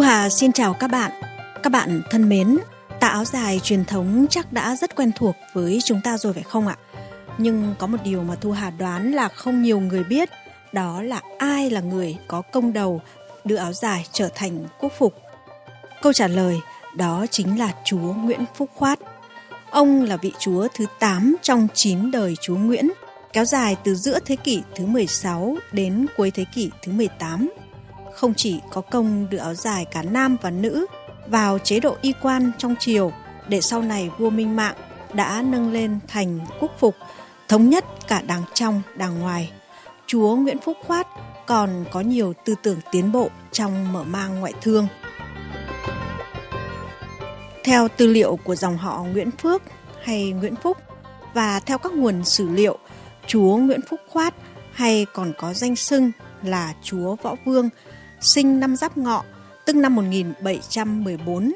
Thu Hà xin chào các bạn. Các bạn thân mến, tà áo dài truyền thống chắc đã rất quen thuộc với chúng ta rồi phải không ạ? Nhưng có một điều mà Thu Hà đoán là không nhiều người biết, đó là ai là người có công đầu đưa áo dài trở thành quốc phục. Câu trả lời đó chính là Chúa Nguyễn Phúc Khoát. Ông là vị chúa thứ 8 trong 9 đời chúa Nguyễn, kéo dài từ giữa thế kỷ thứ 16 đến cuối thế kỷ thứ 18 không chỉ có công đưa áo dài cả nam và nữ vào chế độ y quan trong triều để sau này vua Minh Mạng đã nâng lên thành quốc phục, thống nhất cả đảng trong, đảng ngoài. Chúa Nguyễn Phúc Khoát còn có nhiều tư tưởng tiến bộ trong mở mang ngoại thương. Theo tư liệu của dòng họ Nguyễn Phước hay Nguyễn Phúc và theo các nguồn sử liệu, chúa Nguyễn Phúc Khoát hay còn có danh xưng là chúa Võ Vương sinh năm Giáp Ngọ, tức năm 1714.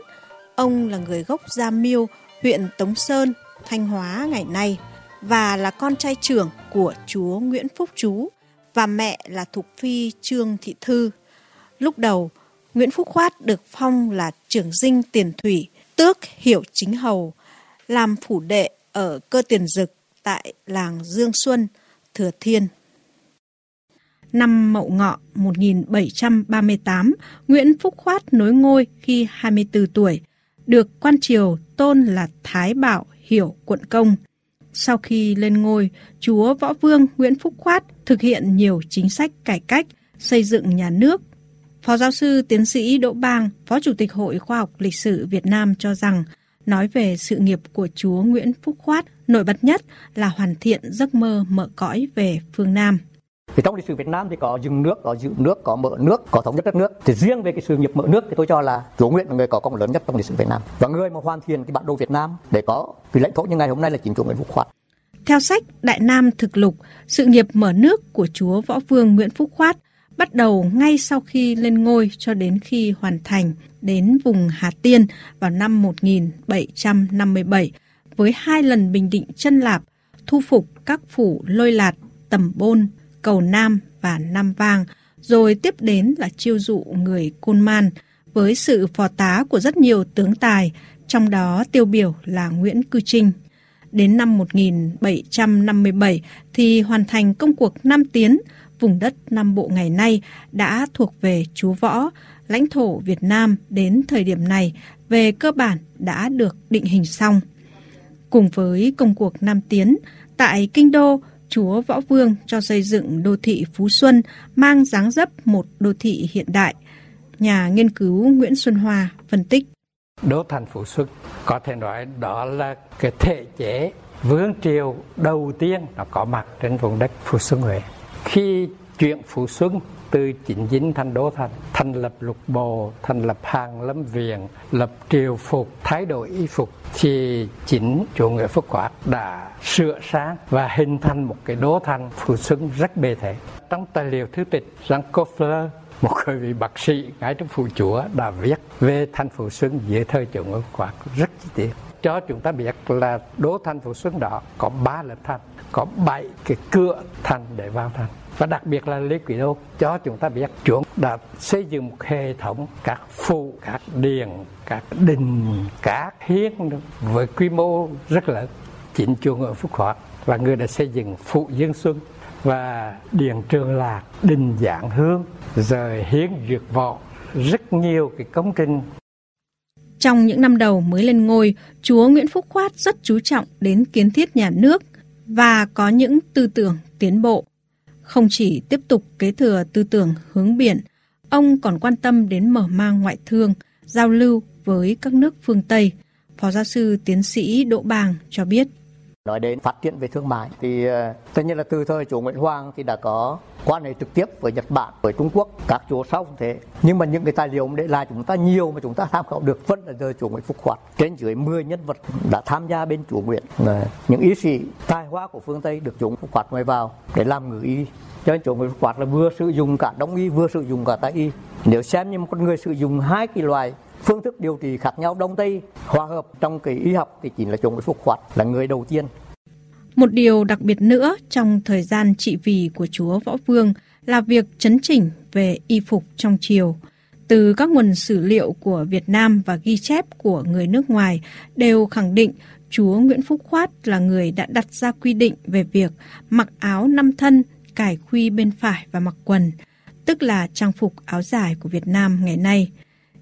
Ông là người gốc Gia Miêu, huyện Tống Sơn, Thanh Hóa ngày nay và là con trai trưởng của chúa Nguyễn Phúc Chú và mẹ là Thục Phi Trương Thị Thư. Lúc đầu, Nguyễn Phúc Khoát được phong là trưởng dinh tiền thủy, tước Hiểu chính hầu, làm phủ đệ ở cơ tiền dực tại làng Dương Xuân, Thừa Thiên năm Mậu Ngọ 1738, Nguyễn Phúc Khoát nối ngôi khi 24 tuổi, được quan triều tôn là Thái Bảo Hiểu Quận Công. Sau khi lên ngôi, chúa Võ Vương Nguyễn Phúc Khoát thực hiện nhiều chính sách cải cách, xây dựng nhà nước. Phó giáo sư tiến sĩ Đỗ Bang, Phó Chủ tịch Hội Khoa học Lịch sử Việt Nam cho rằng, nói về sự nghiệp của chúa Nguyễn Phúc Khoát, nổi bật nhất là hoàn thiện giấc mơ mở cõi về phương Nam. Thì trong lịch sử Việt Nam thì có dừng nước, có giữ nước, có mở nước, có thống nhất đất nước. Thì riêng về cái sự nghiệp mở nước thì tôi cho là Chúa Nguyễn là người có công lớn nhất trong lịch sử Việt Nam. Và người mà hoàn thiện cái bản đồ Việt Nam để có cái lãnh thổ như ngày hôm nay là chính Chúa Nguyễn Phúc Khoát. Theo sách Đại Nam Thực Lục, sự nghiệp mở nước của Chúa Võ Vương Nguyễn Phúc Khoát bắt đầu ngay sau khi lên ngôi cho đến khi hoàn thành đến vùng Hà Tiên vào năm 1757 với hai lần bình định chân lạp, thu phục các phủ lôi lạt, tầm bôn, cầu Nam và Nam Vang, rồi tiếp đến là chiêu dụ người Côn Man với sự phò tá của rất nhiều tướng tài, trong đó tiêu biểu là Nguyễn Cư Trinh. Đến năm 1757 thì hoàn thành công cuộc Nam Tiến, vùng đất Nam Bộ ngày nay đã thuộc về chú Võ, lãnh thổ Việt Nam đến thời điểm này về cơ bản đã được định hình xong. Cùng với công cuộc Nam Tiến, tại Kinh Đô, chúa Võ Vương cho xây dựng đô thị Phú Xuân mang dáng dấp một đô thị hiện đại. Nhà nghiên cứu Nguyễn Xuân Hòa phân tích. Đô thành Phú Xuân có thể nói đó là cái thể chế vương triều đầu tiên nó có mặt trên vùng đất Phú Xuân Huế. Khi chuyện Phủ Xuân từ chính dinh thành đô thành thành lập lục bộ thành lập hàng lâm viện, lập triều phục, thái độ y phục, thì chính chủ nghĩa phúc quát đã sửa sáng và hình thành một cái đô thành Phủ xuân rất bề thể trong tài liệu thư tịch rằng Kofler một người vị bác sĩ ngay trong phủ chúa, đã viết về thành phố xuân dưới thời chủ nghĩa phúc quát rất chi tiết cho chúng ta biết là đố thành phủ xuân đó có ba lớp thành có bảy cái cửa thành để vào thành và đặc biệt là lý Quý Đô cho chúng ta biết chuẩn đã xây dựng một hệ thống các phụ, các điền, các đình, các hiến với quy mô rất lớn. Chính Chúa ở Phúc hòa và người đã xây dựng phụ Dương Xuân và điền trường lạc, đình giảng hương, rồi hiến duyệt võ, rất nhiều cái công trình trong những năm đầu mới lên ngôi, Chúa Nguyễn Phúc Khoát rất chú trọng đến kiến thiết nhà nước và có những tư tưởng tiến bộ. Không chỉ tiếp tục kế thừa tư tưởng hướng biển, ông còn quan tâm đến mở mang ngoại thương, giao lưu với các nước phương Tây. Phó giáo sư tiến sĩ Đỗ Bàng cho biết. Nói đến phát triển về thương mại thì ờ, tất nhiên là từ thời chủ Nguyễn Hoàng thì đã có quan hệ trực tiếp với Nhật Bản, với Trung Quốc, các chỗ sau cũng thế. Nhưng mà những cái tài liệu để lại chúng ta nhiều mà chúng ta tham khảo được vẫn là thời chủ Nguyễn Phúc Hoạt. Trên dưới 10 nhân vật đã tham gia bên chủ Nguyễn. Những ý sĩ tài hoa của phương Tây được chúng Phúc Hoạt mời vào để làm ngữ y. Cho nên chủ Nguyễn Phúc Hoạt là vừa sử dụng cả đông y vừa sử dụng cả tây y. Nếu xem như một con người sử dụng hai cái loài phương thức điều trị khác nhau đông tây hòa hợp trong cái y học thì chính là chống với phục hoạt là người đầu tiên một điều đặc biệt nữa trong thời gian trị vì của chúa võ vương là việc chấn chỉnh về y phục trong triều từ các nguồn sử liệu của Việt Nam và ghi chép của người nước ngoài đều khẳng định Chúa Nguyễn Phúc Khoát là người đã đặt ra quy định về việc mặc áo năm thân, cải khuy bên phải và mặc quần, tức là trang phục áo dài của Việt Nam ngày nay.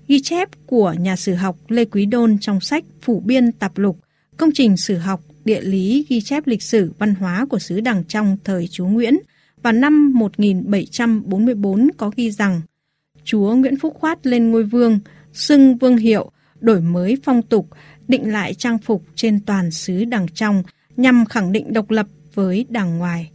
Ghi chép của nhà sử học Lê Quý Đôn trong sách Phủ biên tạp lục, công trình sử học địa lý ghi chép lịch sử văn hóa của xứ Đằng Trong thời chúa Nguyễn vào năm 1744 có ghi rằng Chúa Nguyễn Phúc Khoát lên ngôi vương, xưng vương hiệu, đổi mới phong tục, định lại trang phục trên toàn xứ Đằng Trong nhằm khẳng định độc lập với đằng ngoài.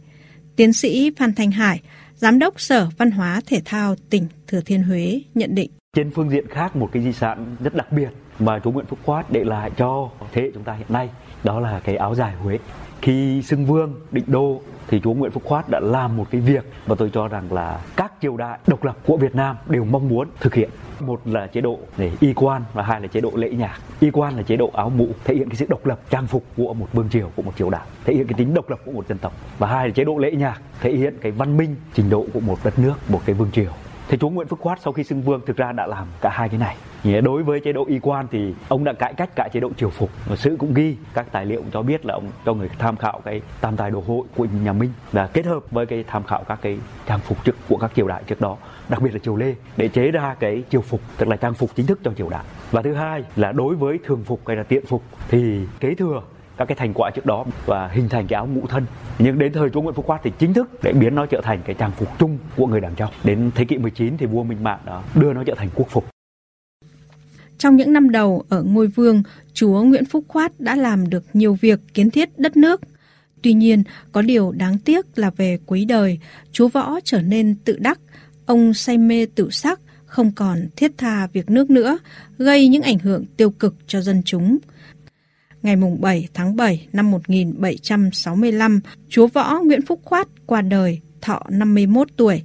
Tiến sĩ Phan Thanh Hải, Giám đốc Sở Văn hóa Thể thao tỉnh Thừa Thiên Huế nhận định. Trên phương diện khác một cái di sản rất đặc biệt mà chú Nguyễn Phúc Khoát để lại cho thế hệ chúng ta hiện nay, đó là cái áo dài Huế. Khi xưng vương, định đô thì chúa Nguyễn Phúc Khoát đã làm một cái việc mà tôi cho rằng là các triều đại độc lập của Việt Nam đều mong muốn thực hiện. Một là chế độ để y quan và hai là chế độ lễ nhạc. Y quan là chế độ áo mũ, thể hiện cái sự độc lập, trang phục của một vương triều, của một triều đại, thể hiện cái tính độc lập của một dân tộc. Và hai là chế độ lễ nhạc, thể hiện cái văn minh, trình độ của một đất nước, một cái vương triều thì chúa Nguyễn Phúc Khoát sau khi xưng vương thực ra đã làm cả hai cái này. Đối với chế độ y quan thì ông đã cải cách cả chế độ triều phục. Và sự cũng ghi các tài liệu cho biết là ông cho người tham khảo cái tam tài đồ hội của nhà Minh và kết hợp với cái tham khảo các cái trang phục trước của các triều đại trước đó, đặc biệt là triều Lê, để chế ra cái triều phục, tức là trang phục chính thức cho triều đại. Và thứ hai là đối với thường phục hay là tiện phục thì kế thừa các cái thành quả trước đó và hình thành cái áo mũ thân nhưng đến thời chúa Nguyễn Phúc Quát thì chính thức để biến nó trở thành cái trang phục chung của người đảng trong đến thế kỷ 19 thì vua Minh Mạng đó đưa nó trở thành quốc phục trong những năm đầu ở ngôi vương, chúa Nguyễn Phúc Khoát đã làm được nhiều việc kiến thiết đất nước. Tuy nhiên, có điều đáng tiếc là về cuối đời, chúa Võ trở nên tự đắc, ông say mê tự sắc, không còn thiết tha việc nước nữa, gây những ảnh hưởng tiêu cực cho dân chúng. Ngày 7 tháng 7 năm 1765, chúa Võ Nguyễn Phúc Khoát qua đời, thọ 51 tuổi.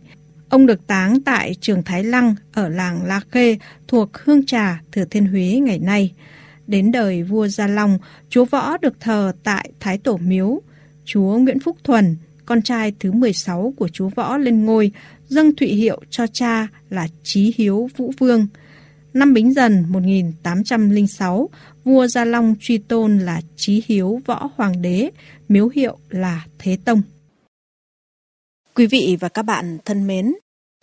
Ông được táng tại trường Thái Lăng ở làng La Khê thuộc Hương Trà, Thừa Thiên Huế ngày nay. Đến đời vua Gia Long, chúa Võ được thờ tại Thái Tổ Miếu. Chúa Nguyễn Phúc Thuần, con trai thứ 16 của chúa Võ lên ngôi, dâng thụy hiệu cho cha là Chí Hiếu Vũ Vương. Năm Bính Dần 1806, vua Gia Long truy tôn là Chí Hiếu Võ Hoàng đế, miếu hiệu là Thế Tông. Quý vị và các bạn thân mến,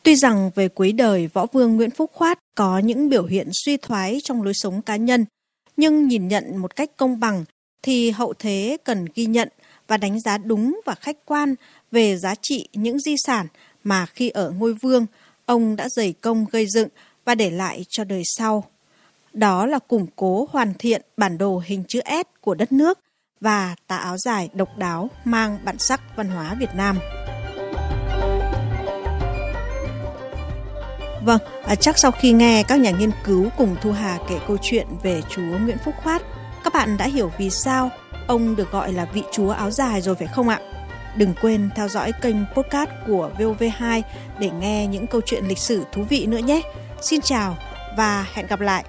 tuy rằng về cuối đời võ vương Nguyễn Phúc Khoát có những biểu hiện suy thoái trong lối sống cá nhân, nhưng nhìn nhận một cách công bằng thì hậu thế cần ghi nhận và đánh giá đúng và khách quan về giá trị những di sản mà khi ở ngôi vương, ông đã dày công gây dựng và để lại cho đời sau. Đó là củng cố hoàn thiện bản đồ hình chữ S của đất nước và tà áo dài độc đáo mang bản sắc văn hóa Việt Nam. Vâng, à, chắc sau khi nghe các nhà nghiên cứu cùng Thu Hà kể câu chuyện về chúa Nguyễn Phúc Khoát, các bạn đã hiểu vì sao ông được gọi là vị chúa áo dài rồi phải không ạ? Đừng quên theo dõi kênh podcast của VOV2 để nghe những câu chuyện lịch sử thú vị nữa nhé. Xin chào và hẹn gặp lại.